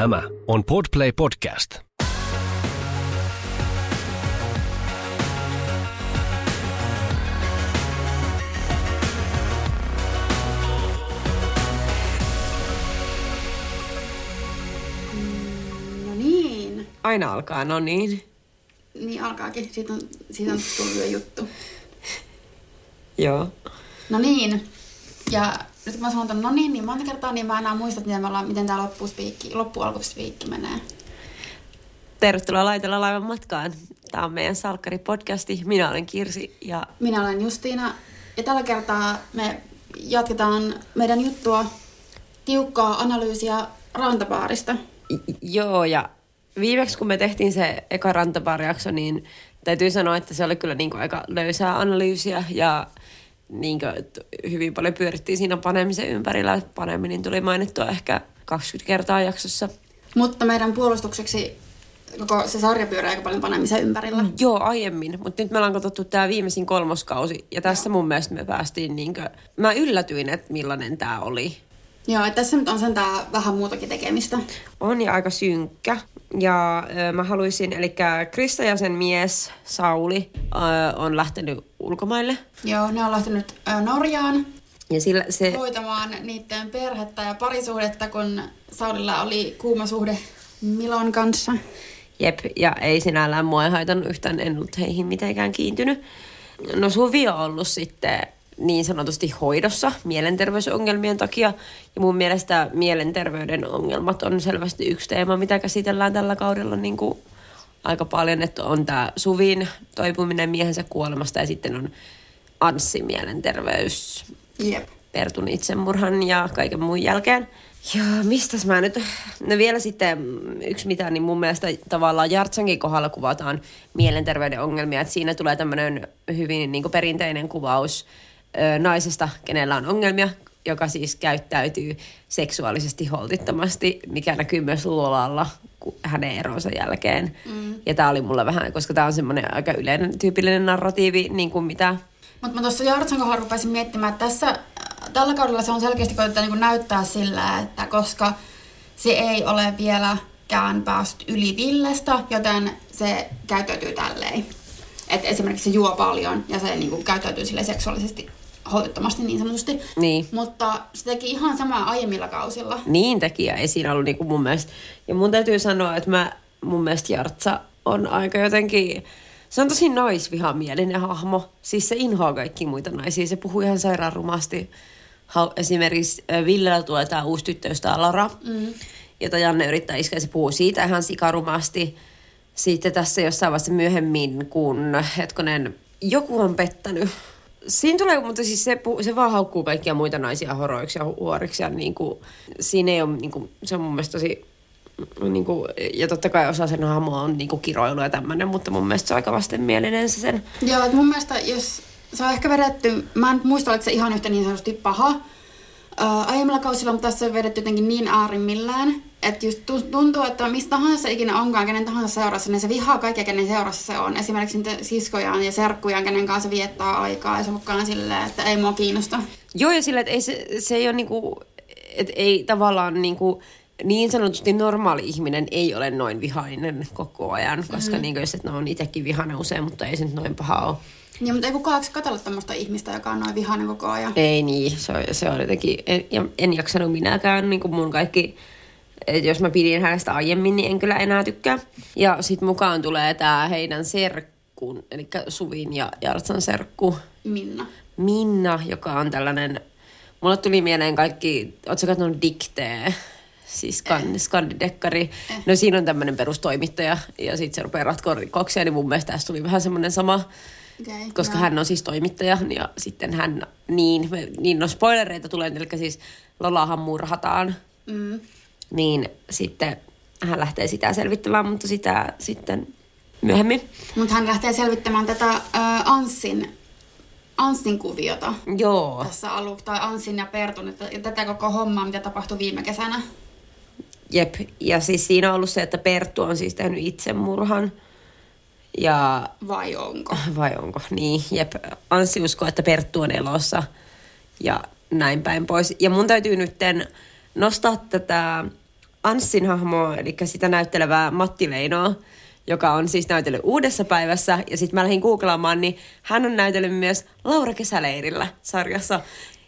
Tämä on Podplay Podcast. No niin, Aina alkaa, no niin. niin alkaakin. Siitä on, siitä on tullut jo juttu. Joo. No niin. Ja nyt kun mä sanon ton no niin, niin monta kertaa, niin mä enää muista, miten, me ollaan, miten tää loppuspiikki, loppualkuspiikki menee. Tervetuloa Laitella laivan matkaan. Tämä on meidän Salkkari-podcasti. Minä olen Kirsi ja Minä olen Justiina. Ja tällä kertaa me jatketaan meidän juttua tiukkaa analyysiä rantapaarista. joo, ja viimeksi kun me tehtiin se eka rantapaarijakso, niin täytyy sanoa, että se oli kyllä niin kuin aika löysää analyysiä ja niin kuin, että hyvin paljon pyörittiin siinä panemisen ympärillä. Paneminen tuli mainittua ehkä 20 kertaa jaksossa. Mutta meidän puolustukseksi koko se sarja pyörii aika paljon panemisen ympärillä. Mm. Joo, aiemmin, mutta nyt me ollaan katsottu tämä viimeisin kolmoskausi ja tässä mun mielestä me päästiin niinkö, mä yllätyin, että millainen tämä oli. Joo, että tässä nyt on sen tää vähän muutakin tekemistä. On ja aika synkkä. Ja ö, mä haluaisin, eli Krista ja sen mies Sauli ö, on lähtenyt ulkomaille. Joo, ne on lähtenyt ö, Norjaan Ja sillä se, hoitamaan niiden perhettä ja parisuhdetta, kun Saulilla oli kuuma suhde Milon kanssa. jep, ja ei sinällään mua ei haitannut yhtään, en ollut heihin mitenkään kiintynyt. No Suvi on ollut sitten niin sanotusti hoidossa mielenterveysongelmien takia. Ja mun mielestä mielenterveyden ongelmat on selvästi yksi teema, mitä käsitellään tällä kaudella niin kuin aika paljon. Että on tämä Suvin toipuminen miehensä kuolemasta ja sitten on Anssi mielenterveys Jep. Pertun itsemurhan ja kaiken muun jälkeen. Ja mistäs mä nyt, no vielä sitten yksi mitä, niin mun mielestä tavallaan Jartsankin kohdalla kuvataan mielenterveyden ongelmia, että siinä tulee tämmöinen hyvin niin kuin perinteinen kuvaus ö, naisesta, kenellä on ongelmia, joka siis käyttäytyy seksuaalisesti holtittomasti, mikä näkyy myös Lolalla hänen eronsa jälkeen. Mm. Ja tämä oli mulle vähän, koska tämä on semmoinen aika yleinen tyypillinen narratiivi, niin kuin mitä Mutta mä tuossa Jartsan kohdalla rupesin miettimään, että tässä, tällä kaudella se on selkeästi koettaa niin näyttää sillä, että koska se ei ole vieläkään päässyt yli Villestä, joten se käyttäytyy tälleen. Et esimerkiksi se juo paljon ja se niin kuin, käyttäytyy sille seksuaalisesti holtittomasti niin sanotusti. Niin. Mutta se teki ihan samaa aiemmilla kausilla. niin teki ja ei siinä ollut niinku mun mielestä. Ja mun täytyy sanoa, että mä, mun mielestä Jartsa on aika jotenkin, se on tosi naisvihamielinen hahmo. Siis se inhoaa kaikki muita naisia. Se puhuu ihan sairaan rumasti. Esimerkiksi Villellä tulee tämä uusi tyttö, josta on Lara, mm. jota Janne yrittää iskeä. Se puhuu siitä ihan sikarumasti. Sitten tässä jossain vaiheessa myöhemmin, kun hetkonen, joku on pettänyt. Siinä tulee, mutta siis se, se vaan haukkuu kaikkia muita naisia horoiksi ja hu- huoriksi. Ja niin kuin, siinä ei ole, niin kuin, se on mun mielestä tosi, niin kuin, ja totta kai osa sen hahmoa on niin kuin kiroilu ja tämmöinen, mutta mun mielestä se on aika vastenmielinen se sen. Joo, että mun mielestä jos se on ehkä vedetty, mä en muista, oliko se ihan yhtä niin sanotusti paha aiemmilla kausilla, mutta tässä on vedetty jotenkin niin äärimmillään, että just tu- tuntuu, että mistä tahansa ikinä onkaan, kenen tahansa seurassa, niin se vihaa kaikkia, kenen seurassa se on. Esimerkiksi niitä siskojaan ja serkkujaan, kenen kanssa se viettää aikaa ja se mukaan silleen, että ei mua kiinnosta. Joo, ja sillä, että ei se, se ei ole niinku, että ei tavallaan niinku, niin sanotusti normaali ihminen ei ole noin vihainen koko ajan, koska mm. niin jos et no on itsekin vihainen usein, mutta ei se nyt noin paha ole. Niin, mutta ei kukaan katsella tämmöistä ihmistä, joka on noin vihainen koko ajan. Ei niin, se on, se on jotenkin, en, ja en jaksanut minäkään, niin kuin mun kaikki, jos mä pidin hänestä aiemmin, niin en kyllä enää tykkää. Ja sit mukaan tulee tää heidän serkkun, eli Suvin ja Jartsan serkku, Minna. Minna, joka on tällainen, mulle tuli mieleen kaikki, ootko katsonut Diktee? Siis skan, skandidekkari. No siinä on tämmöinen perustoimittaja ja sitten se rupeaa ratkoa rikoksia, niin mun mielestä tässä tuli vähän semmoinen sama, Okay, koska hän on siis toimittaja ja sitten hän, niin, me, niin no spoilereita tulee, eli siis Lolahan murhataan, Mm. niin sitten hän lähtee sitä selvittämään, mutta sitä sitten myöhemmin. Mutta hän lähtee selvittämään tätä ö, Anssin, Anssin kuviota Joo, tässä aluksi, tai Anssin ja Pertun, että, ja tätä koko hommaa, mitä tapahtui viime kesänä. Jep, ja siis siinä on ollut se, että Perttu on siis tehnyt itsemurhan. Ja Vai onko? vai onko? Niin, jep. Anssi uskoo, että Perttu on elossa ja näin päin pois. Ja mun täytyy nytten nostaa tätä Anssin hahmoa, eli sitä näyttelevää Matti Leinoa, joka on siis näytellyt Uudessa päivässä. Ja sitten mä lähdin googlaamaan, niin hän on näytellyt myös Laura Kesäleirillä sarjassa.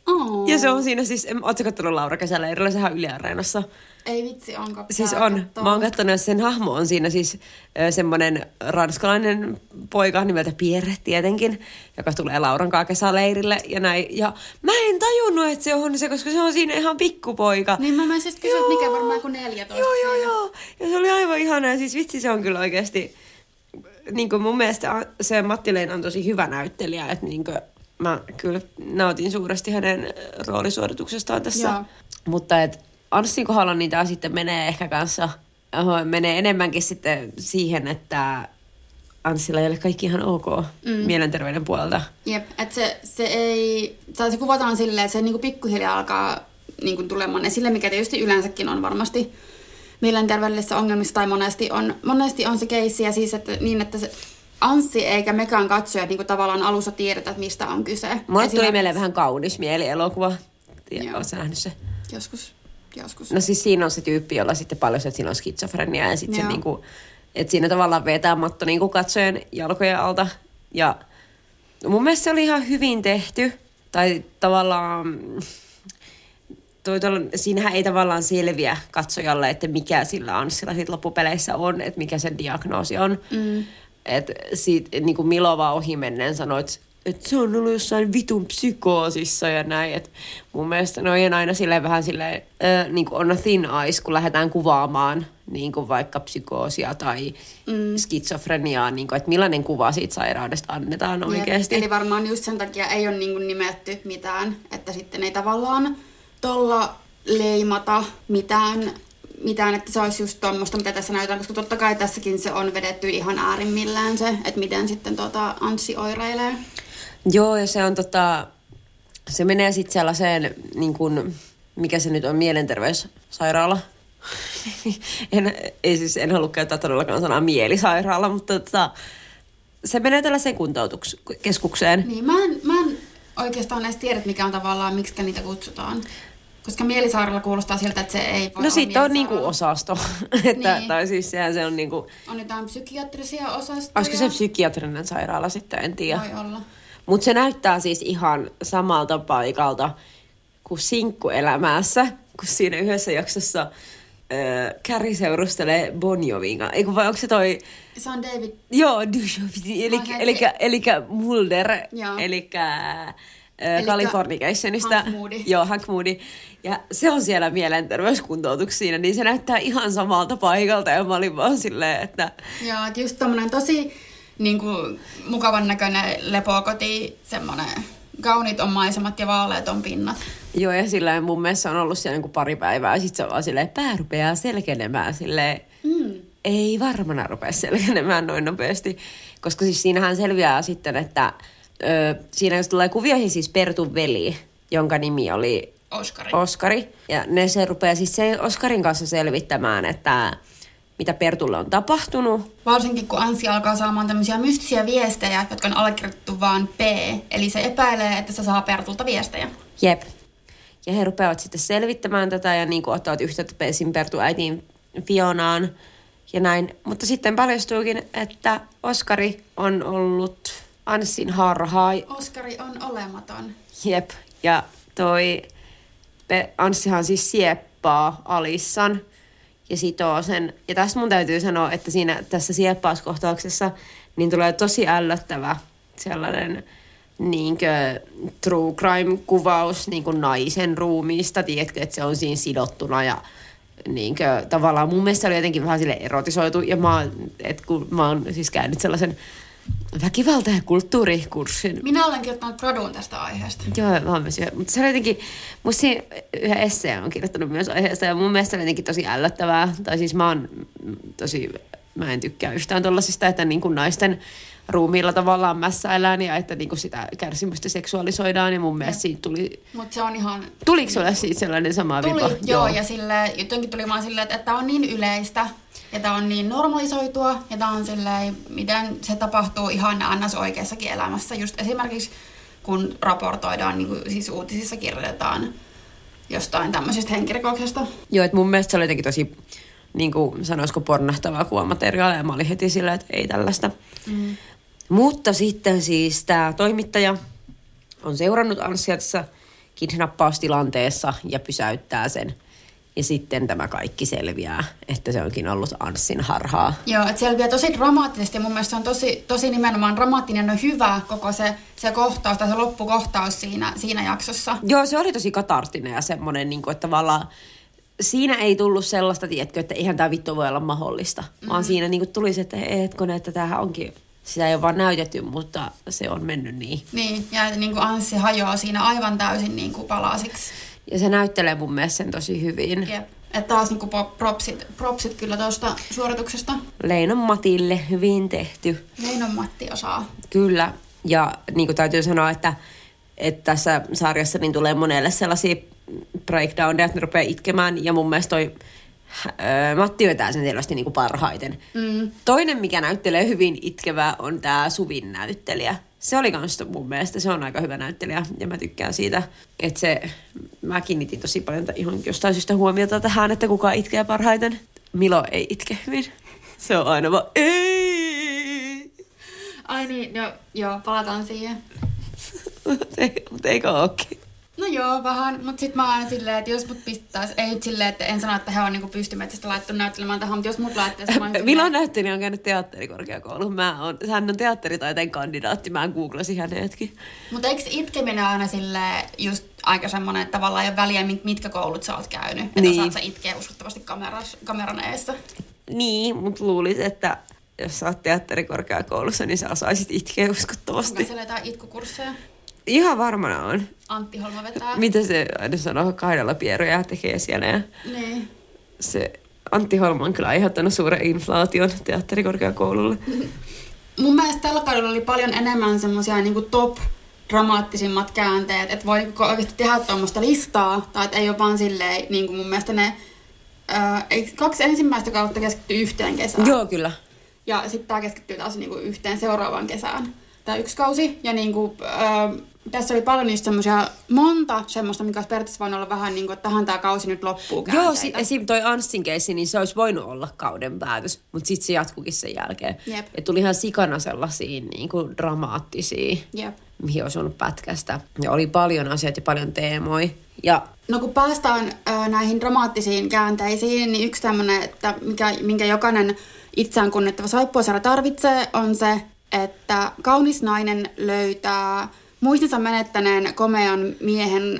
Oh. Ja se on siinä siis, ootko kattonut Laura Kesäleirillä, sehän on Yle Areenassa. Ei vitsi, onko? Siis on. katsoa. Mä oon katsonut, että sen hahmo on siinä siis ö, semmonen ranskalainen poika nimeltä Pierre tietenkin, joka tulee Lauran kanssa kesäleirille ja näin. Ja mä en tajunnut, että se on se, koska se on siinä ihan pikkupoika. Niin mä myös kysyä, että mikä varmaan kuin 14 Joo, joo, joo. Ja se oli aivan ihana. Ja siis vitsi, se on kyllä oikeasti... Niin kuin mun mielestä se Matti Leina on tosi hyvä näyttelijä, että niin kuin mä kyllä nautin suuresti hänen roolisuorituksestaan tässä. Joo. Mutta et Anssin kohdalla niitä sitten menee ehkä kanssa, oho, menee enemmänkin sitten siihen, että Anssilla ei ole kaikki ihan ok mm. mielenterveyden puolelta. Jep, että se, se ei, se kuvataan silleen, että se niinku pikkuhiljaa alkaa niinku tulemaan esille, mikä tietysti yleensäkin on varmasti mielenterveydellisessä ongelmissa, tai monesti on, monesti on se keissi, ja siis että, niin, että se Anssi eikä mekään katsojat niinku tavallaan alussa tiedetä, että mistä on kyse. Mulle tuli mieleen vähän kaunis mieli elokuva. Oletko nähnyt se? Joskus, joskus. No siis siinä on se tyyppi, jolla sitten paljon että siinä on skitsofrenia ja sitten se niinku, että siinä tavallaan vetää matto niinku katsojen jalkojen alta. Ja mun mielestä se oli ihan hyvin tehty. Tai tavallaan, toi, tuolla, siinähän ei tavallaan selviä katsojalle, että mikä sillä Anssilla sit loppupeleissä on, että mikä sen diagnoosi on. Mm. Että siitä niin kuin Milova ohimennen sanoi, että että se on ollut jossain vitun psykoosissa ja näin. Et mun mielestä ne on aina silleen vähän silleen, äh, niin kuin on a thin ice, kun lähdetään kuvaamaan niin kuin vaikka psykoosia tai mm. skitsofreniaa, niin kuin, että millainen kuva siitä sairaudesta annetaan Jep, oikeasti. Eli varmaan just sen takia ei ole niinku nimetty mitään, että sitten ei tavallaan tolla leimata mitään, mitään, että se olisi just tuommoista, mitä tässä näytetään, koska totta kai tässäkin se on vedetty ihan äärimmillään se, että miten sitten tota Anssi oireilee. Joo, ja se on tota, se menee sitten sellaiseen, niin kuin, mikä se nyt on, mielenterveyssairaala. en, ei siis, en halua käyttää todellakaan sanaa mielisairaala, mutta tota, se menee tällaiseen kuntoutuskeskukseen. Niin, mä en, mä en oikeastaan edes tiedä, mikä on tavallaan, miksi niitä kutsutaan. Koska mielisairaala kuulostaa siltä, että se ei voi No sitten on niinku osasto. että, Niin. Tai siis sehän se on niinku, On jotain psykiatrisia osastoja. olisiko se psykiatrinen sairaala sitten, en tiedä. Voi olla. Mutta se näyttää siis ihan samalta paikalta kuin sinkkuelämässä, kun siinä yhdessä jaksossa äh, Carrie seurustelee Bon Jovin kanssa. Ei kun vai onko se toi... Se on David Joo, Duchovny, eli, eli, eli Mulder, Joo. eli Californicationista. Hank Moody. Joo, Hank Moody. Ja se on siellä mielenterveyskuntoutuksessa siinä, niin se näyttää ihan samalta paikalta. Ja mä olin vaan silleen, että Joo, että just tommonen tosi niin kuin, mukavan näköinen lepokoti, semmonen kauniit on maisemat ja vaaleat on pinnat. Joo, ja sillä mun mielestä on ollut siellä niin kuin pari päivää, ja sit se on vaan silleen, pää rupeaa selkenemään, silleen, Mm. ei varmana rupea selkenemään noin nopeasti. Koska siis siinähän selviää sitten, että ö, siinä jos tulee kuvioihin siis Pertun veli, jonka nimi oli Oskari. Oskari. Ja ne se rupeaa siis se Oskarin kanssa selvittämään, että mitä Pertulle on tapahtunut. Varsinkin kun Anssi alkaa saamaan tämmöisiä mystisiä viestejä, jotka on allekirjoitettu vaan P. Eli se epäilee, että se saa Pertulta viestejä. Jep. Ja he rupeavat sitten selvittämään tätä ja niin kuin ottavat yhteyttä esim. Pertu äitiin Fionaan ja näin. Mutta sitten paljastuukin, että Oskari on ollut Anssin harhaa. Oskari on olematon. Jep. Ja toi Anssihan siis sieppaa Alissan ja sitoo sen. Ja tästä mun täytyy sanoa, että siinä tässä sieppauskohtauksessa niin tulee tosi ällöttävä sellainen niinkö true crime-kuvaus niin kuin naisen ruumiista, tiedätkö, että se on siinä sidottuna ja niinkö, tavallaan mun mielestä se oli jotenkin vähän sille erotisoitu ja mä, et kun mä oon siis käynyt sellaisen väkivalta- ja kulttuurikurssin Minä olen kirjoittanut gradun tästä aiheesta. Joo, mä oon myös yhden. Mutta se oli jotenkin, musta siinä yhden esseen on kirjoittanut myös aiheesta ja mun mielestä se oli jotenkin tosi ällöttävää. Tai siis mä oon tosi, mä en tykkää yhtään tollasista, että niin kuin naisten ruumiilla tavallaan mässäillään ja että niin kuin sitä kärsimystä seksuaalisoidaan ja mun mielestä siitä tuli, Mutta se on ihan... tuliko sulle siitä sellainen sama Tuli, vipa? joo, ja sille, jotenkin tuli vaan silleen, että tämä on niin yleistä, ja tämä on niin normalisoitua, ja tämä on silleen, miten se tapahtuu ihan ns. oikeassakin elämässä. Just esimerkiksi kun raportoidaan, niin kuin, siis uutisissa kirjoitetaan jostain tämmöisestä henkirikoksesta. Joo, että mun mielestä se oli jotenkin tosi, niin kuin sanoisiko pornahtavaa kuvamateriaalia. Ja mä olin heti silleen, että ei tällaista. Mm. Mutta sitten siis tämä toimittaja on seurannut Anssia tässä kidnappaustilanteessa ja pysäyttää sen. Ja sitten tämä kaikki selviää, että se onkin ollut Anssin harhaa. Joo, että selviää tosi dramaattisesti mun mielestä se on tosi, tosi nimenomaan dramaattinen ja hyvä koko se, se kohtaus tai se loppukohtaus siinä, siinä jaksossa. Joo, se oli tosi katartinen ja semmoinen, niin kuin, että tavallaan siinä ei tullut sellaista, tiedätkö, että ihan tämä vittu voi olla mahdollista. Mm-hmm. Vaan siinä niin kuin tuli se, että hetkone, että tämähän onkin sitä ei ole vaan näytetty, mutta se on mennyt niin. Niin, ja niin kuin Anssi hajoaa siinä aivan täysin niin kuin palasiksi. Ja se näyttelee mun mielestä sen tosi hyvin. Jep. Että taas niin kuin propsit, propsit kyllä tuosta suorituksesta. Leinon Matille hyvin tehty. Leinon Matti osaa. Kyllä. Ja niin kuin täytyy sanoa, että, että tässä sarjassa niin tulee monelle sellaisia breakdowneja, että ne rupeaa itkemään. Ja mun mielestä toi Matti vetää sen selvästi niin kuin parhaiten. Mm. Toinen, mikä näyttelee hyvin itkevää, on tämä Suvin näyttelijä. Se oli kans mun mielestä, se on aika hyvä näyttelijä ja mä tykkään siitä, että se, mä kiinnitin tosi paljon ihan jostain syystä huomiota tähän, että kuka itkee parhaiten. Milo ei itke hyvin. Se on aina vaan ei. Ai niin, no, joo, palataan siihen. Mutta eikö ookin? No joo, vähän, mutta sitten mä oon silleen, että jos mut pistäis, ei nyt silleen, että en sano, että he on niinku pystymetsästä laittu näyttelemään tähän, mutta jos mut laittaisi, mä Milo näyttelijä on käynyt teatterikorkeakouluun. Mä oon, hän on teatteritaiteen kandidaatti, mä googlasin hänetkin. Mutta eikö itkeminen aina sille just aika semmoinen, että tavallaan ei ole väliä, mitkä koulut sä oot käynyt, että niin. osaat sä itkeä uskottavasti kameras, kameran eessä. Niin, mutta luulisin, että jos sä oot teatterikorkeakoulussa, niin sä osaisit itkeä uskottavasti. Onko siellä jotain itkukursseja? Ihan varmana on. Antti Holma vetää. Mitä se aina sanoo, kahdella pieroja tekee siellä. Ja niin. Se Antti Holma on kyllä aiheuttanut suuren inflaation teatterikorkeakoululle. Mun mielestä tällä kaudella oli paljon enemmän semmoisia niin top dramaattisimmat käänteet, että voiko oikeasti tehdä tuommoista listaa, tai että ei ole vaan silleen, niin kuin mun mielestä ne ää, kaksi ensimmäistä kautta keskittyy yhteen kesään. Joo, kyllä. Ja sitten tämä keskittyy taas niin kuin yhteen seuraavaan kesään tämä yksi kausi. Ja niin kuin, äh, tässä oli paljon niistä semmoisia, monta semmoista, mikä olisi periaatteessa voinut olla vähän niin kuin, että tähän tämä kausi nyt loppuu käänteitä. Joo, si- esim. toi Anssin keissi, niin se olisi voinut olla kauden päätös, mutta sitten se jatkukin sen jälkeen. Jep. Ja tuli ihan sikana sellaisia niin kuin dramaattisia, Jep. mihin olisi ollut pätkästä. Ja oli paljon asioita ja paljon teemoja. Ja No kun päästään äh, näihin dramaattisiin käänteisiin, niin yksi tämmöinen, että mikä, minkä jokainen itseään kunnettava saippuasarja tarvitsee, on se, että kaunis nainen löytää muistinsa menettäneen komean miehen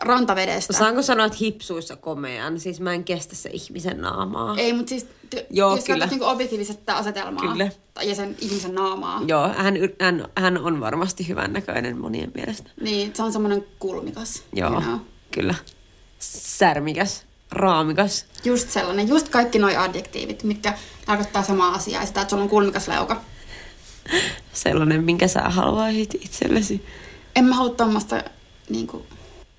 rantavedestä. Saanko sanoa, että hipsuissa komean? Siis mä en kestä se ihmisen naamaa. Ei, mutta siis ty- Joo, jos kyllä. niinku objektiivisesti asetelmaa Kyllä. ja sen ihmisen naamaa, Joo, hän, hän, hän on varmasti hyvännäköinen monien mielestä. niin se on semmoinen kulmikas. Joo, You know. kyllä. Särmikäs, raamikas. Just sellainen, just kaikki nuo adjektiivit, mitkä tarkoittaa samaa asiaa. Sitä, että sulla on kulmikas leuka. Sellainen, minkä sä haluaisit itsellesi. En mä halua tommoista, niin kuin,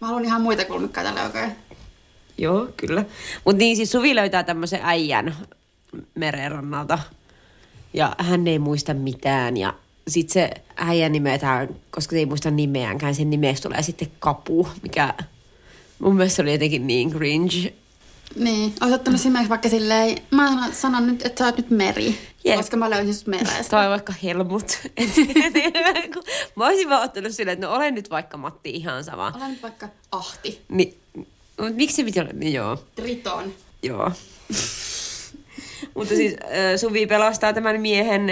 mä haluan ihan muita kulmikkaita leukoja. Joo, kyllä. Mutta niin siis Suvi löytää tämmöisen äijän merenrannalta. Ja hän ei muista mitään. Ja sitten se äijän nimetään, koska se ei muista nimeäänkään, sen nimestä tulee sitten Kapu, mikä mun mielestä oli jotenkin niin cringe. Niin, olisi ottanut esimerkiksi vaikka silleen, mä sanon nyt, että sä oot nyt meri, Jep. koska mä löysin sut merestä. Tai vaikka Helmut. mä olisin vaan ottanut silleen, että no ole nyt vaikka Matti ihan sama. Olen nyt vaikka Ahti, Niin, mut miksi se piti olla? Niin joo, Triton. joo. Mutta siis Suvi pelastaa tämän miehen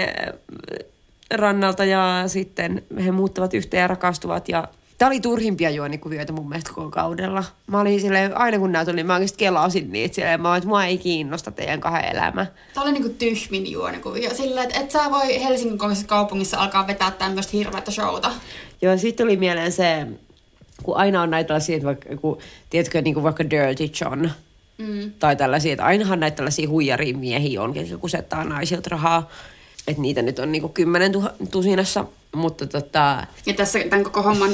rannalta ja sitten he muuttavat yhteen ja rakastuvat ja Tämä oli turhimpia juonikuvioita mun mielestä koko kaudella. Mä olin silleen, aina kun näytön, niin mä oikeasti kelasin niitä silleen. Mä olin, että mua ei kiinnosta teidän kahden elämä. Tämä oli niinku tyhmin juonikuvio. Silleen, että et sä voi Helsingin kokoisessa kaupungissa alkaa vetää tämmöistä hirveätä showta. Joo, sitten tuli mieleen se, kun aina on näitä tällaisia, että vaikka, kun, tiedätkö, niin kuin vaikka Dirty John, Mm. tai tällaisia, että ainahan näitä tällaisia huijaria miehiä on, jotka kusettaa naisilta rahaa. Että niitä nyt on niinku kymmenen tuha- tusinassa, mutta tota, Ja tässä tämän koko homman,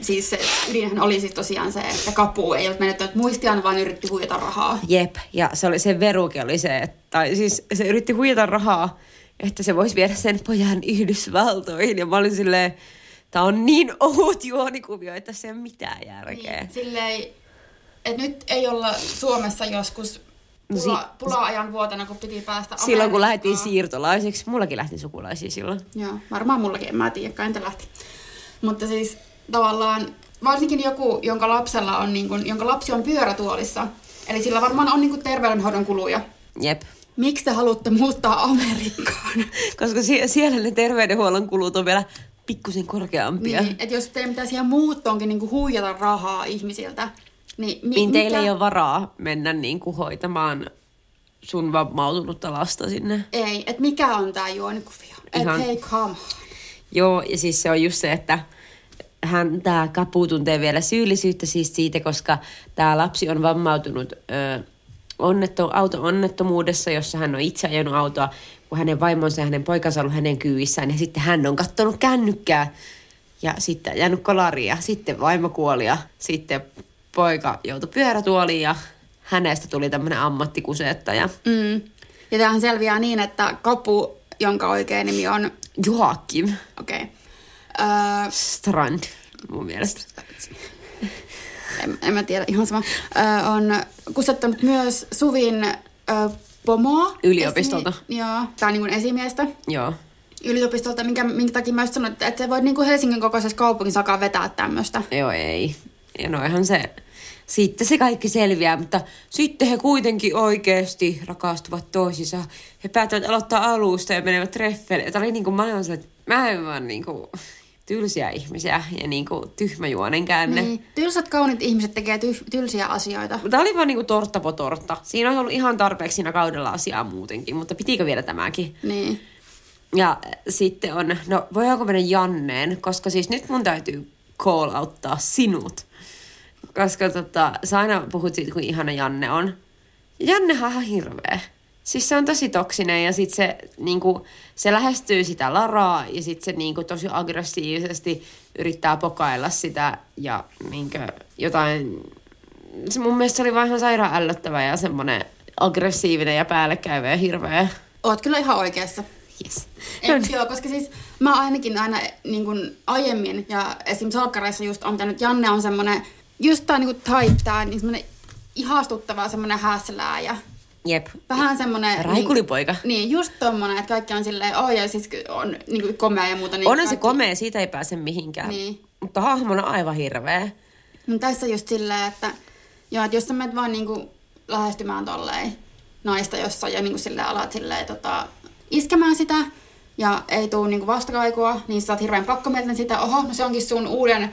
siis se ydinhän oli siis tosiaan se, että Kapu ei ollut menettänyt muistiaan, vaan yritti huijata rahaa. jep. Ja se, oli, se veruke oli se, että, tai siis se yritti huijata rahaa, että se voisi viedä sen pojan Yhdysvaltoihin. Ja mä olin silleen, tää on niin ohut juonikuvio, että se ei ole mitään järkeä. Niin, silleen, et nyt ei olla Suomessa joskus pula, si- pula-ajan vuotena, kun piti päästä Silloin kun Amerikkaan. lähdettiin siirtolaiseksi, mullakin lähti sukulaisia silloin. Joo, varmaan mullakin, en mä tiedä, entä lähti. Mutta siis tavallaan, varsinkin joku, jonka lapsella on, niin kuin, jonka lapsi on pyörätuolissa, eli sillä varmaan on niin kuin terveydenhoidon kuluja. Jep. Miksi te haluatte muuttaa Amerikkaan? Koska sie- siellä ne terveydenhuollon kulut on vielä pikkusen korkeampia. niin, että jos teidän pitäisi ihan muuttoonkin niin huijata rahaa ihmisiltä, niin, mi- Niin teillä mikä- ei ole varaa mennä niin kuin hoitamaan sun vammautunutta lasta sinne. Ei, että mikä on tämä juonikuvio? Että hei, come. Joo, ja siis se on just se, että hän, tämä Kapu tuntee vielä syyllisyyttä siis siitä, koska tämä lapsi on vammautunut ö, onnetto, auto-onnettomuudessa, jossa hän on itse ajanut autoa, kun hänen vaimonsa ja hänen poikansa on ollut hänen kyyissään. Ja sitten hän on katsonut kännykkää ja sitten jäänyt kolariin ja sitten vaimo kuoli ja sitten poika joutui pyörätuoliin ja hänestä tuli tämmöinen ammattikuseettaja. Mm. Ja tämähän selviää niin, että Kapu, jonka oikea nimi on, Joakim okei, okay. öö, Strand mun mielestä. en, en mä tiedä, ihan sama, öö, on kusettanut myös Suvin öö, pomoa. Yliopistolta. Esimi- joo, tai niin kuin esimiestä Joo. yliopistolta, minkä, minkä takia mä sanoin, että, että sä voit niin kuin Helsingin kokoisessa kaupungissa alkaa vetää tämmöistä. Joo, ei. Ja noihan se, sitten se kaikki selviää, mutta sitten he kuitenkin oikeasti rakastuvat toisiinsa. He päättävät aloittaa alusta ja menevät treffeille. Tämä oli niin kuin, mä olin että mä en vaan niin kuin, tylsiä ihmisiä ja niin kuin, tyhmäjuonen käänne. Niin. Tylsät kaunit ihmiset tekee ty- tylsiä asioita. Tämä oli vaan niinku tortta po tortta. Siinä on ollut ihan tarpeeksi siinä kaudella asiaa muutenkin, mutta pitikö vielä tämäkin? Niin. Ja sitten on, no voidaanko mennä Janneen, koska siis nyt mun täytyy call outtaa sinut. Koska tota, sä aina puhut siitä, kuin ihana Janne on. Jannehan on ihan hirveä. Siis se on tosi toksinen ja sitten se, niinku, se lähestyy sitä Laraa ja sitten se niinku, tosi aggressiivisesti yrittää pokailla sitä ja niinku, jotain... Se mun mielestä se oli vaan ihan sairaan ällöttävä ja semmoinen aggressiivinen ja päällekäyvä ja hirveä. Oot kyllä ihan oikeassa. Yes. En, joo, koska siis mä ainakin aina niin kuin aiemmin ja esim. salkkareissa just on pitänyt, Janne on semmonen, just tää niin type, tää niin semmonen ihastuttava semmonen häslää ja Jep. vähän semmonen... Raikulipoika. Niin, niin, just tommonen, että kaikki on silleen, oh ja siis on niin kuin komea ja muuta. Niin Onhan se kaikki- komea, siitä ei pääse mihinkään. Niin. Mutta hahmona aivan hirveä. No tässä just silleen, että, joo, että jos sä menet vaan niinku lähestymään tolleen naista jossain ja niinku silleen alat silleen tota, iskemään sitä ja ei tuu niinku vastakaikua, niin sä oot hirveän pakkomielinen sitä, oho, no se onkin sun uuden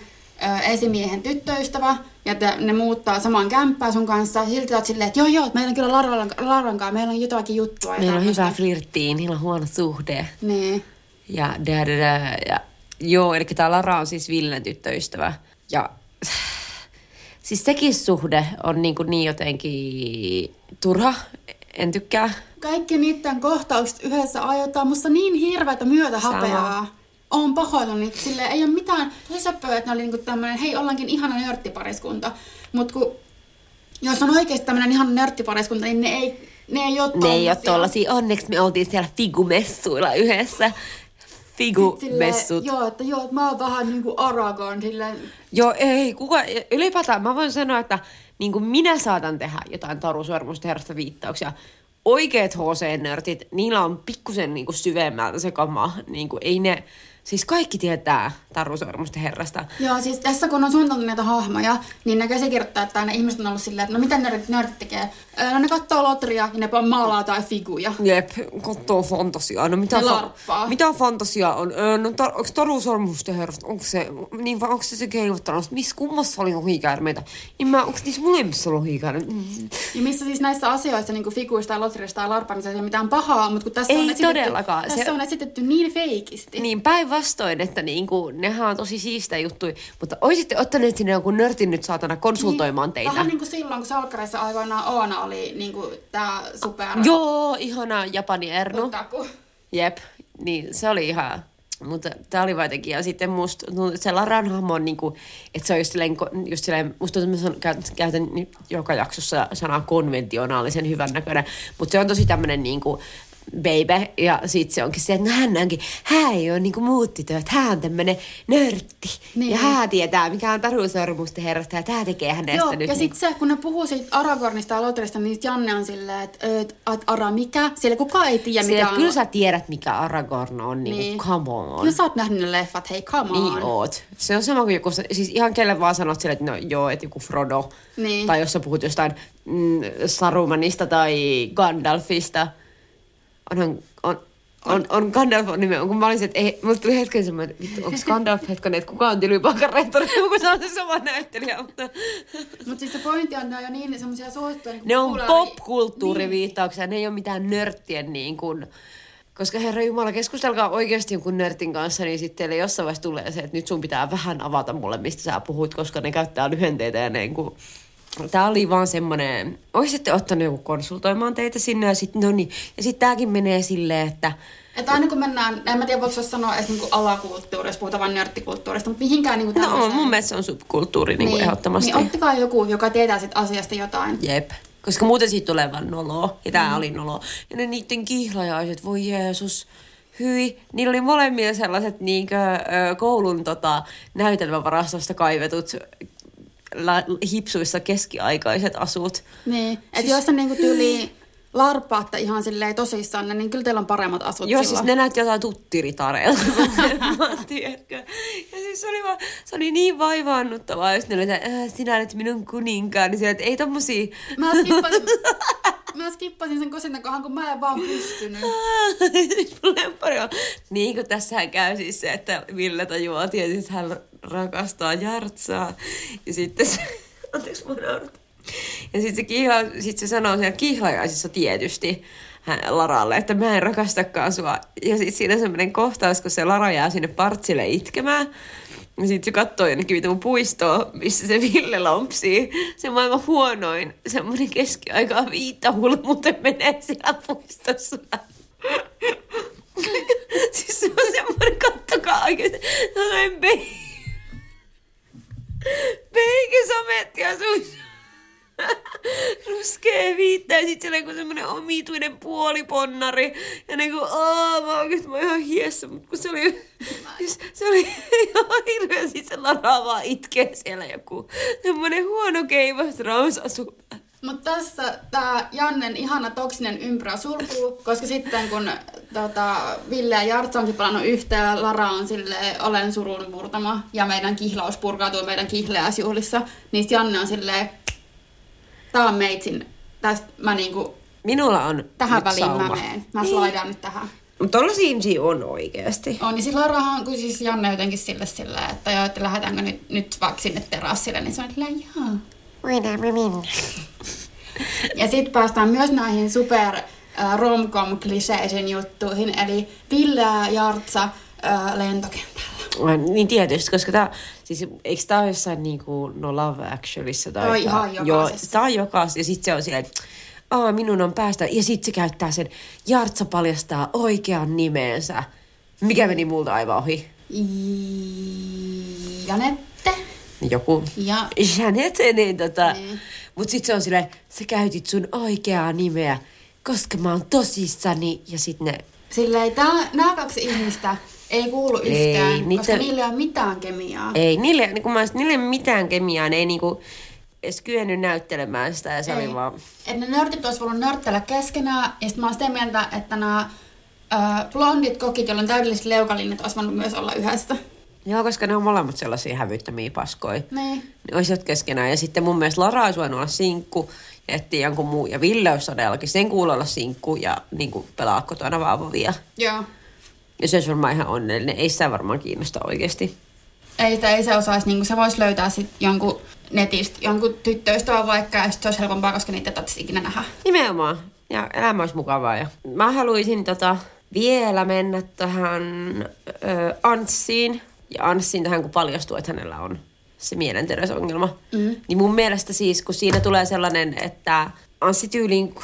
esimiehen tyttöystävä ja te, ne muuttaa samaan kämppään sun kanssa. Silti oot silleen, että joo joo, meillä on kyllä kanssa, meillä on jotakin juttua. Meillä on hyvä flirttiin, niillä on huono suhde. Niin. Ja da, da, da, ja Joo, eli tämä Lara on siis Villen tyttöystävä. Ja siis sekin suhde on niin, kuin niin jotenkin turha. En tykkää. Kaikki niiden kohtaukset yhdessä aiheuttaa musta niin hirveätä myötä Sama. Oon pahoillani. Sille ei ole mitään tosi söpöä, että ne oli niinku tämmönen, hei ollaankin ihana nörttipariskunta. Mut kun, jos on oikeasti tämmönen ihana nörttipariskunta, niin ne ei, ne ei ole Ne ei ole tollasia. Onneksi me oltiin siellä figumessuilla yhdessä. Figumessut. Joo, että joo, että mä oon vähän niinku Aragon silleen. Joo, ei, kuka, ylipäätään mä voin sanoa, että niin kuin minä saatan tehdä jotain Taru Sormusta herrasta viittauksia. Oikeat HC-nörtit, niillä on pikkusen niin kuin syvemmältä se kama. Niin kuin, ei ne, siis kaikki tietää Taru Sormusta herrasta. Joo, siis tässä kun on suunniteltu näitä hahmoja, niin ne käsikirjoittaa, että ne ihmiset on ollut silleen, että no mitä nörtit, nörtit tekee? No ne kattoo lotria ja ne maalaa tai figuja. Jep, kattoo fantasiaa. No mitä, Ne larppaa. mitä fantasiaa on? No tar- onko Taru Sormusten herrasta, onko se, niin vai onko se se keinottelu? Missä kummassa oli lohikäärmeitä? Niin mä, onko niissä molemmissa lohikäärmeitä? Ja missä siis näissä asioissa, niin kuin figuista ja lotrista ja larppaamisessa ei ole mitään pahaa, mutta kun tässä, Ei on, esitetty, todellakaan. tässä Se- on esitetty niin feikisti. Niin päinvastoin, että niinku, nehän on tosi siistejä juttuja, mutta oisitte ottaneet sinne jonkun nörtin nyt saatana konsultoimaan teitä. Vähän niin kuin silloin, kun Salkkareissa aikoinaan Oona oli niin kuin tämä super Joo, ihana Japani Ernu. otaku. Jep, niin se oli ihan... Mutta tämä oli jotenkin, ja sitten musta se Laran hahmo on niinku, että se on just silleen, just silleen musta tuntuu, että mä käytän, joka jaksossa sanaa konventionaalisen hyvän näköinen, mutta se on tosi tämmöinen niinku, baby. Ja sit se onkin se, että no hän onkin, hän ei ole niinku muut tytöt, hän on tämmönen nörtti. Niin. Ja hän tietää, mikä on tarusormusten herrasta ja tää tekee hänestä Joo, nyt. ja niinku- sitten se, kun ne puhuu siitä Aragornista ja Lotrista, niin Janne on silleen, että et, et Ara mikä? Sillä kukaan ei tiedä, mikä on. kyllä sä tiedät, mikä Aragorn on, niin, Niin. niin. come on. Kyllä sä oot nähnyt ne leffat, hei come on. Niin oot. Se on sama kuin joku, siis ihan kelle vaan sanot sille, että no joo, että joku Frodo. Niin. Tai jos sä puhut jostain mm, Sarumanista tai Gandalfista. Onhan, on, on, on Gandalf on nimen, kun mä olin se, että ei, mulle tuli hetken semmoinen, että vittu, onko Gandalf hetkonen, että kuka on tylypaikan rehtori, kun se on se sama näyttelijä, mutta Mutta siis se pointti on, ne on jo niin semmoisia suosittuja. Niin ne on popkulttuuriviittauksia, ne ei ole mitään nörttien niin kuin, koska herra Jumala, keskustelkaa oikeasti jonkun nörtin kanssa, niin sitten teille jossain vaiheessa tulee se, että nyt sun pitää vähän avata mulle, mistä sä puhut, koska ne käyttää lyhenteitä ja niin kuin, Tämä oli vaan semmoinen, olisitte ottanut joku konsultoimaan teitä sinne ja sitten no niin. Ja sitten tämäkin menee silleen, että Että aina kun mennään, en mä tiedä voiko sanoa edes niinku alakulttuuri, jos puhutaan vain nörttikulttuurista, mutta mihinkään niinku no on, mun mielestä se on subkulttuuri niin kuin ehdottomasti. Niin ottakaa joku, joka tietää sit asiasta jotain. Jep. Koska muuten siitä tulee vaan noloa. Ja tää mm. oli noloa. Ja ne niiden kihlajaiset, voi Jeesus. Hyi. Niillä oli molemmilla sellaiset niinkö, koulun tota, näytelmävarastosta kaivetut hipsuissa keskiaikaiset asut. Niin, että Siis- jos on niinku tyyli larppaatte ihan silleen tosissaan, niin kyllä teillä on paremmat asut Joo, siis silloin. ne näytti jotain tuttiritareilta. tiedätkö? Ja siis se oli, vaan, se oli niin vaivaannuttavaa, jos ne oli, että äh, sinä olet minun kuninkaan. Niin sillä, että ei tommosia... Mä skippasin, mä skippasin sen kosinnan kohan, kun mä en vaan pystynyt. Lemppari on, niin kuin tässähän käy siis se, että Ville tajuaa tietysti, että hän rakastaa Jartsaa. Ja sitten se, anteeksi mun naurat. Ja sitten se, kihla, sit se sanoo siellä kihlajaisissa tietysti hän, Laralle, että mä en rakastakaan sua. Ja sitten siinä on semmoinen kohtaus, kun se Lara jää sinne partsille itkemään. Ja sitten se katsoo jonnekin vitun puistoa, missä se Ville lompsii. Se maailman huonoin, semmoinen keskiaikaa viittahulmute menee siellä puistossa. siis se on semmoinen, kattokaa oikeesti, sellainen pe... Peikesametti ja sun ruskea viitta ja sit siellä on semmonen omituinen puoliponnari. Ja niinku, aah, mä oikeesti mä ihan hiessä, mut kun se oli, siis, se oli ihan hirveä, sit se Lara vaan itkee siellä joku semmonen huono keivas rausasu. Mutta tässä tämä Jannen ihana toksinen ympyrä sulkuu, koska sitten kun tota, Ville ja Jartsa onkin palannut yhteen, Lara on sille olen surun murtama ja meidän kihlaus purkautuu meidän kihleäsjuhlissa, niin Janne on silleen, tää on meitsin, tästä mä niinku, Minulla on tähän nyt väliin sauma. mä meen. Mä slaidaan nyt tähän. Mutta tollasia ihmisiä on oikeesti. On, niin silloin Larahan, kun siis Janne jotenkin sille sille, että joo, että lähdetäänkö nyt, nyt vaikka sinne terassille, niin se on silleen, joo. Voidaan me mennä. Ja sitten päästään myös näihin super äh, romcom kliseisiin juttuihin, eli Ville ja Jartsa äh, lentokentällä. Niin tietysti, koska tää, siis eikö tää ole jossain niinku No Love Actualissa tai... Tää on ihan Joo, jokaisessa. tää on jokaisessa. Ja sit se on silleen, että Aa, minun on päästä. Ja sit se käyttää sen, Jartsa paljastaa oikean nimensä. Mikä meni multa aivan ohi? Janette. Joku. Ja Janet, niin tota. Niin. Mut sit se on silleen, sä käytit sun oikeaa nimeä, koska mä oon tosissani. Ja sit ne silleen, nämä kaksi ihmistä ei kuulu Ei, yhtään, niitä- koska niillä ei ole mitään kemiaa. Ei, niille, niin kun mä, niille ei ole mitään kemiaa, ne ei niinku edes kyennyt näyttelemään sitä ja se Ei. oli vaan... Että ne nörtit olisi voinut nörttellä keskenään, ja sitten mä oon sitä mieltä, että nämä äh, blondit kokit, joilla on täydelliset leukalinnat, olisi voinut myös olla yhdessä. Joo, koska ne on molemmat sellaisia hävyttömiä paskoja. Niin. Ne olisivat keskenään. Ja sitten mun mielestä Lara olisi voinut olla sinkku ja etsiä jonkun muu. Ja Ville olisi todellakin sen kuulla olla sinkku ja niin kuin pelaa kotona vaavovia. Joo. Ja se olisi varmaan ihan onnellinen. Ei sitä varmaan kiinnosta oikeasti. Ei, sitä, ei se osaisi, niin se voisi löytää sit jonkun netistä, jonkun tyttöystävän vaikka, ja sit se olisi helpompaa, koska niitä ei ikinä nähdä. Nimenomaan. Ja elämä olisi mukavaa. Ja mä haluaisin tota, vielä mennä tähän ö, Anssiin. Ja Anssiin tähän, kun paljastuu, että hänellä on se mielenterveysongelma. Mm. Niin mun mielestä siis, kun siinä tulee sellainen, että Anssi tyyliin,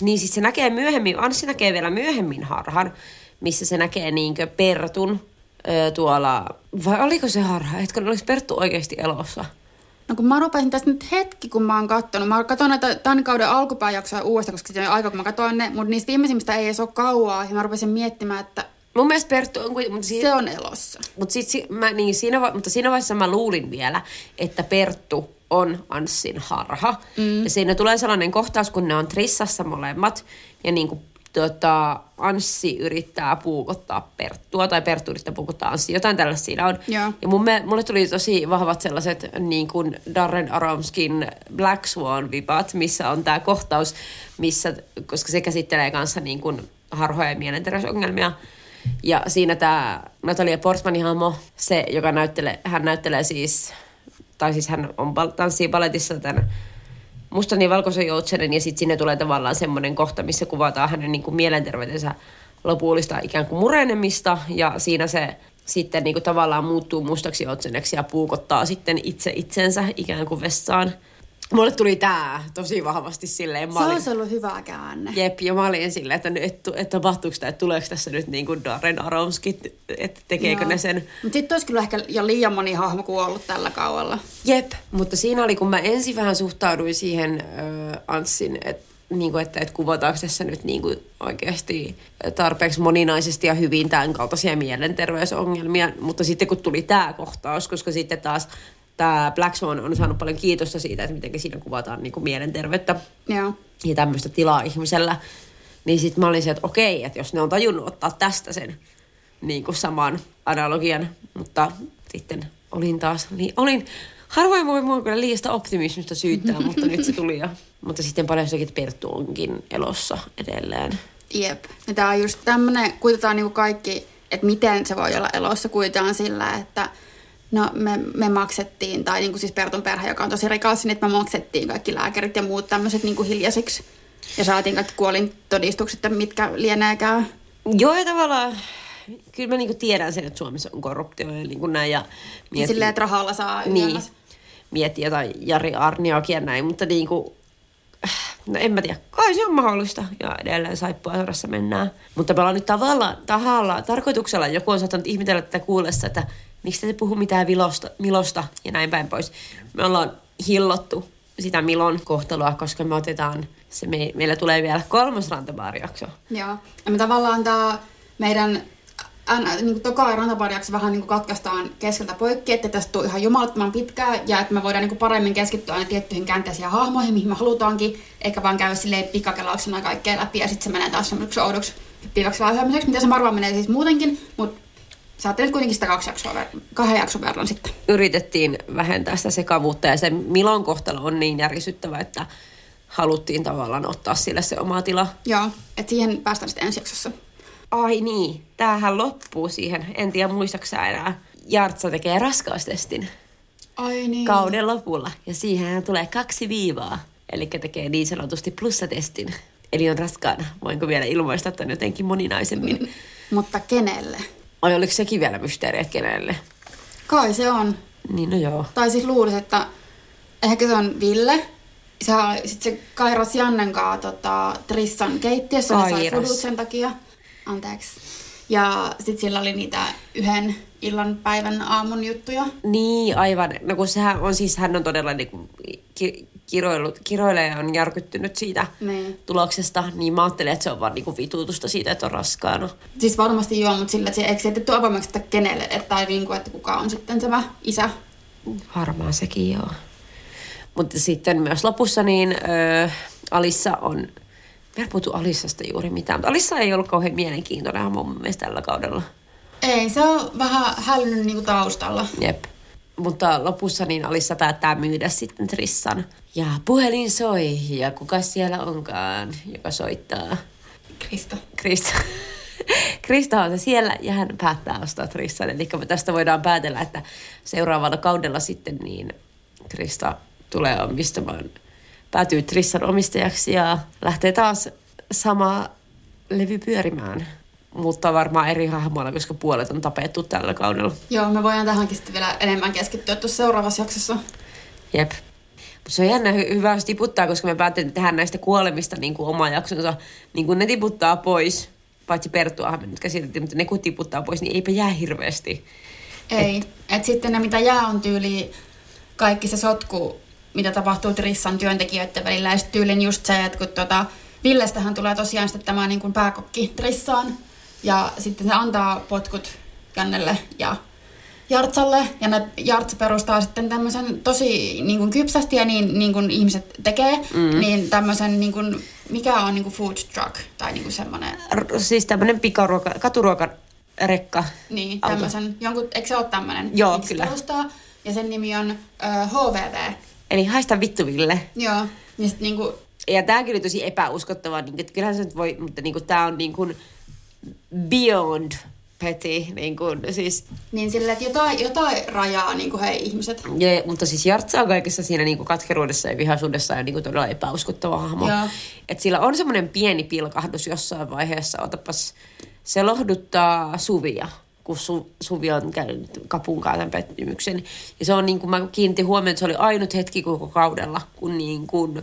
niin siis se näkee myöhemmin, Anssi näkee vielä myöhemmin harhan, missä se näkee niinkö Pertun ö, tuolla, vai oliko se harha, etkö oliko Perttu oikeasti elossa? No kun mä rupesin tästä nyt hetki, kun mä oon kattonut. Mä katson näitä tämän kauden alkupääjaksoja uudestaan, koska se on aika, kun mä katsoin ne. Mutta niistä viimeisimmistä ei edes ole kauaa. Ja mä rupesin miettimään, että Mun mielestä Perttu on kuitenkin... Mutta se on elossa. Mut sit, si, mä, niin, siinä, va- mutta siinä vaiheessa mä luulin vielä, että Perttu on Anssin harha. Mm. Ja siinä tulee sellainen kohtaus, kun ne on trissassa molemmat. Ja niin kuin, tota, Anssi yrittää puukottaa Perttua, tai Perttu yrittää puukottaa Anssi. Jotain tällaista siinä on. Joo. Ja mun, me, mulle tuli tosi vahvat sellaiset niin kuin Darren Aromskin Black Swan-vipat, missä on tämä kohtaus, missä, koska se käsittelee kanssa niin kuin harhoja ja mielenterveysongelmia. Ja siinä tämä Natalia Portmanin hahmo, se, joka näyttelee, hän näyttelee siis, tai siis hän on tanssii baletissa tämän mustan ja valkoisen joutsenen, ja sitten sinne tulee tavallaan semmoinen kohta, missä kuvataan hänen niin kuin mielenterveytensä lopullista ikään kuin murenemista, ja siinä se sitten niin kuin tavallaan muuttuu mustaksi joutseneksi ja puukottaa sitten itse itsensä ikään kuin vessaan. Mulle tuli tää tosi vahvasti silleen. Se Mä olin, olisi ollut hyvä käänne. Jep, ja mä olin silleen, että, nyt- että, että tapahtuuko tämä, että tuleeko tässä nyt niin kuin Darren Aromski, että tekeekö Joo. ne sen. Mutta sitten olisi kyllä ehkä jo liian moni hahmo kuollut tällä kaualla. Jep, mutta siinä oli, kun mä ensin vähän suhtauduin siihen äh, Anssin, että niin kuin, että, että kuvataanko tässä nyt niin kuin oikeasti tarpeeksi moninaisesti ja hyvin tämän kaltaisia mielenterveysongelmia. Mutta sitten kun tuli tämä kohtaus, koska sitten taas tämä Black Swan on saanut paljon kiitosta siitä, että miten siinä kuvataan niin kuin mielenterveyttä Joo. ja tämmöistä tilaa ihmisellä, niin sitten mä olin se, että okei, että jos ne on tajunnut ottaa tästä sen niin kuin saman analogian, mutta sitten olin taas, niin olin, harvoin voi mua kyllä liiasta optimismista syyttää, mutta nyt se tuli jo. Mutta sitten paljastuikin, että Perttu onkin elossa edelleen. Jep. Ja tää on just tämmönen, kuitataan niinku kaikki, että miten se voi olla elossa, kuitataan sillä, että no me, me maksettiin, tai niinku siis Pertun perhe, joka on tosi rikas, niin että me maksettiin kaikki lääkärit ja muut tämmöiset niinku hiljaisiksi. Ja saatiin kaikki kuolintodistukset, että mitkä lieneekään. Joo, ja tavallaan, kyllä mä niinku tiedän sen, että Suomessa on korruptio ja niin kuin näin. Ja miettii- silleen, että rahalla saa niin, miettiä jotain Jari Arnioakin ja näin, mutta niin kuin, no en mä tiedä, kai se on mahdollista ja edelleen saippua seurassa mennään. Mutta me ollaan nyt tavallaan, tahalla, tarkoituksella joku on saattanut ihmetellä tätä kuullessa, että miksi ette puhu mitään vilosta, milosta ja näin päin pois. Me ollaan hillottu sitä Milon kohtaloa, koska me otetaan, se me, meillä tulee vielä kolmas rantabaarijakso. Joo. Ja me tavallaan tämä meidän ään- niin toka rantaparjaksi vähän niin katkaistaan keskeltä poikki, että tästä tulee ihan jumalattoman pitkää ja että me voidaan niin paremmin keskittyä aina tiettyihin käänteisiin hahmoihin, mihin me halutaankin, eikä vaan käydä silleen pikakelauksena kaikkea läpi ja sitten se menee taas semmoiseksi oudoksi hyppiväksi väyhämiseksi, mitä se varmaan menee siis muutenkin, mutta saatte nyt kuitenkin sitä kaksi jaksoa, kahden jakson verran sitten. yritettiin vähentää sitä sekavuutta ja se Milon kohtalo on niin järisyttävä, että haluttiin tavallaan ottaa sille se oma tila. Joo, että siihen päästään sitten ensi jaksossa. Ai niin, tämähän loppuu siihen. En tiedä muistaksä enää. Jartsa tekee raskaustestin Ai niin. kauden lopulla ja siihen tulee kaksi viivaa. Eli tekee niin sanotusti plussatestin. Eli on raskaana. Voinko vielä ilmoista tämän jotenkin moninaisemmin? Mutta kenelle? Ai oliko sekin vielä mysteeri, että kenelle? Kai se on. Niin no joo. Tai siis luulisi, että ehkä se on Ville. Sitten se kairas Jannen kanssa tota, Trissan keittiössä, ne sai Kairas. fudut sen takia. Anteeksi. Ja sitten sillä oli niitä yhden illan, päivän, aamun juttuja. Niin, aivan. No kun sehän on siis, hän on todella niinku ki- kiroillut, kiroilee ja on järkyttynyt siitä Niin. tuloksesta, niin mä ajattelen, että se on vaan niinku vituutusta siitä, että on raskaana. Siis varmasti joo, mutta sillä, että se eikö se jätetty avoimeksi, että kenelle, että, tai niin kuin, että kuka on sitten tämä isä. Varmaan sekin joo. Mutta sitten myös lopussa niin öö, Alissa on, me ei puhuttu Alissasta juuri mitään, mutta Alissa ei ollut kauhean mielenkiintoinen mun mielestä tällä kaudella. Ei, se on vähän hälynyt niin kuin taustalla. Jep. Mutta lopussa niin Alissa päättää myydä sitten Trissan. Ja puhelin soi, ja kuka siellä onkaan, joka soittaa. Krista. Krista. Krista on se siellä ja hän päättää ostaa Trissan. Eli tästä voidaan päätellä, että seuraavalla kaudella sitten niin Krista tulee omistamaan, päätyy Trissan omistajaksi ja lähtee taas sama levy pyörimään. Mutta varmaan eri hahmoilla, koska puolet on tapettu tällä kaudella. Joo, me voidaan tähänkin sitten vielä enemmän keskittyä tuossa seuraavassa jaksossa. Jep. Se on jännä hy- hyvä, jos tiputtaa, koska me päätettiin tehdä näistä kuolemista niin kuin oma jaksonsa. Niin kuin ne tiputtaa pois, paitsi Perttuahan me nyt käsiteltiin, mutta ne kun tiputtaa pois, niin eipä jää hirveästi. Ei. Et, et sitten ne, mitä jää, on tyyli kaikki se sotku, mitä tapahtuu Trissan työntekijöiden välillä. Ja sitten tyylin just se, että kun tota, Villestähän tulee tosiaan sitten tämä niin kuin pääkokki Trissaan. Ja sitten se antaa potkut Jannelle ja Jartsalle. Ja ne Jartsa perustaa sitten tämmöisen tosi niin kuin kypsästi ja niin, niin kuin ihmiset tekee. Mm. Niin tämmöisen, niin kuin, mikä on niin kuin food truck tai niin kuin semmoinen. R- siis tämmöinen pikaruoka, katuruokarekka. Niin, auto. tämmöisen, jonkun, eikö se ole tämmöinen? Joo, Miksi kyllä. perustaa? Ja sen nimi on uh, HVV. Eli haista vittu Ville. Joo. Ja sit niinku, Ja tämäkin oli tosi epäuskottavaa, niin, että kyllähän se nyt voi, mutta niin kuin, tämä on niin kuin beyond petty, niin kuin, siis, niin silleen, että jotain, jotain rajaa niinku hei ihmiset. ja, mutta siis Jartsa on kaikessa siinä niin kuin katkeruudessa ja vihaisuudessa ja niin kuin todella epäuskottava hahmo. Joo. Et sillä on semmoinen pieni pilkahdus jossain vaiheessa, otapas, se lohduttaa Suvia kun Su, Suvi on käynyt kapunkaan tämän pettymyksen. Ja se on niin kuin mä kiinnitin huomioon, että se oli ainut hetki koko kaudella, kun niin kuin,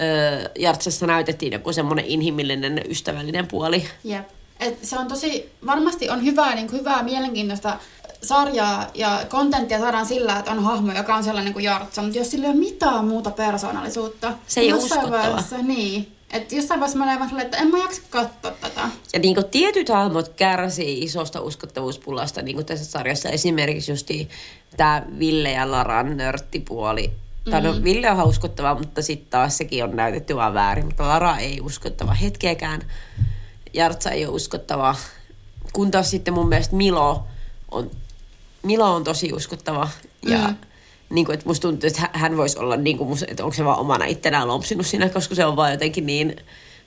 öö, Jartsassa näytettiin joku semmoinen inhimillinen, ystävällinen puoli. Jep. Et se on tosi, varmasti on hyvää, niin kuin hyvää mielenkiintoista sarjaa ja kontenttia saadaan sillä, että on hahmo, joka on sellainen kuin Jartsa, mutta jos sillä ei ole mitään muuta persoonallisuutta, Se ei jossain vaiheessa, niin. Että jossain vaiheessa mä silleen, että en mä jaksa katsoa tätä. Ja niin kuin tietyt hahmot kärsii isosta uskottavuuspulasta niin kuin tässä sarjassa. Esimerkiksi just tämä Ville ja Laran nörttipuoli. Tai no, Ville on ihan uskottava, mutta sitten taas sekin on näytetty vaan väärin. Mutta Lara ei uskottava hetkeäkään. Jartsa ei ole uskottava. Kun taas sitten mun mielestä Milo on, Milo on tosi uskottava. Ja Mm. niin kuin, että musta tuntuu, että hä- hän voisi olla, niin kuin, että onko se vaan omana ittenään lompsinut siinä, koska se on vaan jotenkin niin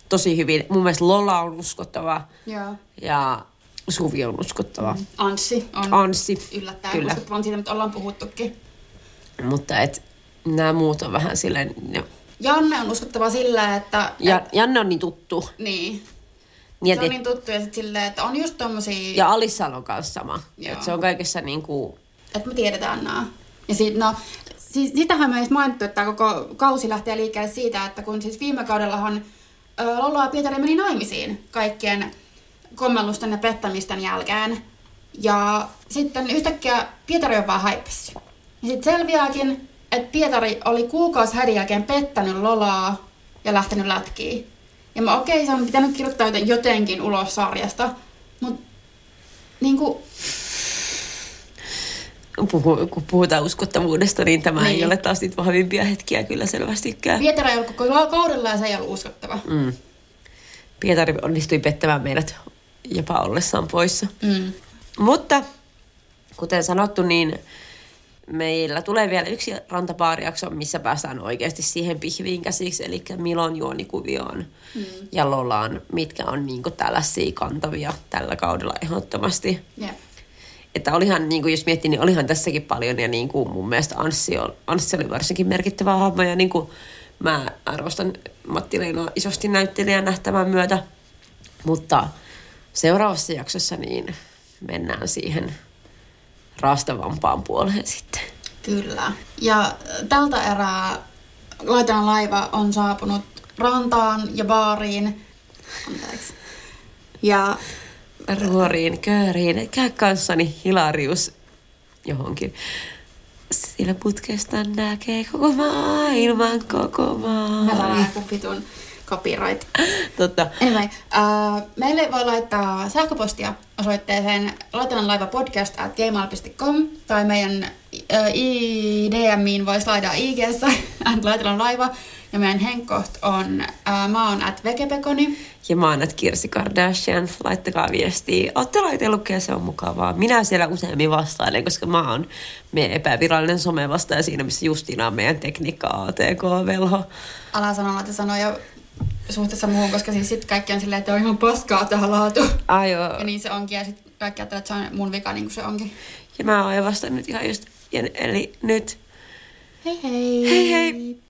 tosi hyvin. Mun mielestä Lola on uskottava Joo. ja Suvi on uskottava. Mm. Anssi on Anssi, yllättäen kyllä. uskottavan siitä, mutta ollaan puhuttukin. Mutta et, nämä muut on vähän silleen... No. Janne on uskottava sillä, että... Ja Janne on niin tuttu. Niin. Niin, se on niin tuttu ja sit silleen, että on just tommosia... ja Alissal on kanssa sama. Joo. Et se on kaikessa niin kuin... että me tiedetään nämä. Ja sit, no, siis, sitähän me ei mainittu, että tämä koko kausi lähtee liikkeelle siitä, että kun siis viime kaudellahan Lola ja Pietari meni naimisiin kaikkien kommellusten ja pettämisten jälkeen. Ja sitten yhtäkkiä Pietari on vaan häipessy. Ja sitten selviääkin, että Pietari oli kuukausi hädin jälkeen pettänyt Lolaa ja lähtenyt lätkiin. Ja mä okei, se on pitänyt kirjoittaa joten- jotenkin ulos sarjasta, mutta niinku, Puhu, kun puhutaan uskottavuudesta, niin tämä niin. ei ole taas niitä vahvimpia hetkiä kyllä selvästikään. Pietari ei ollut koko kaudella ja se ei ollut uskottava. Mm. Pietari onnistui pettämään meidät jopa ollessaan poissa. Mm. Mutta kuten sanottu, niin meillä tulee vielä yksi rantapaarijakso, missä päästään oikeasti siihen pihviin käsiksi, eli Milon juonikuvioon mm. ja Lolaan, mitkä on niin tällaisia kantavia tällä kaudella ehdottomasti. Jep. Että olihan, niin kuin jos miettii, niin olihan tässäkin paljon, ja niin kuin mun mielestä Anssi, on, Anssi oli varsinkin merkittävä hahmo, ja niin kuin mä arvostan Matti Leinoa isosti näyttelijän nähtävän myötä. Mutta seuraavassa jaksossa niin mennään siihen raastavampaan puoleen sitten. Kyllä. Ja tältä erää Laitanan laiva on saapunut rantaan ja baariin. Anteeksi. Ja Ruoriin, kööriin, käy kanssani Hilarius johonkin. Sillä putkesta näkee koko maailman, koko mä maailman. joku vitun copyright. Totta. Anyway, uh, meille voi laittaa sähköpostia osoitteeseen laitananlaivapodcast at gmail.com tai meidän uh, DMiin voisi laittaa IGssä at laitananlaiva ja meidän henkkoht on uh, mä oon at vekepekoni. Ja mä oon nyt Kirsi Kardashian. Laittakaa viestiä. Ootte laitellut ja se on mukavaa. Minä siellä useammin vastailen, koska mä oon meidän epävirallinen somevastaaja siinä, missä Justina on meidän tekniikka ATK-velho. Ala sanoa sanoja suhteessa muuhun, koska siis sit kaikki on silleen, että on ihan paskaa tähän laatu. Ai joo. Ja niin se onkin, ja sitten kaikki ajattelee, että se on mun vika, niin kuin se onkin. Ja mä oon jo vastannut ihan just. Ja, eli nyt Hei hei! Hei hei!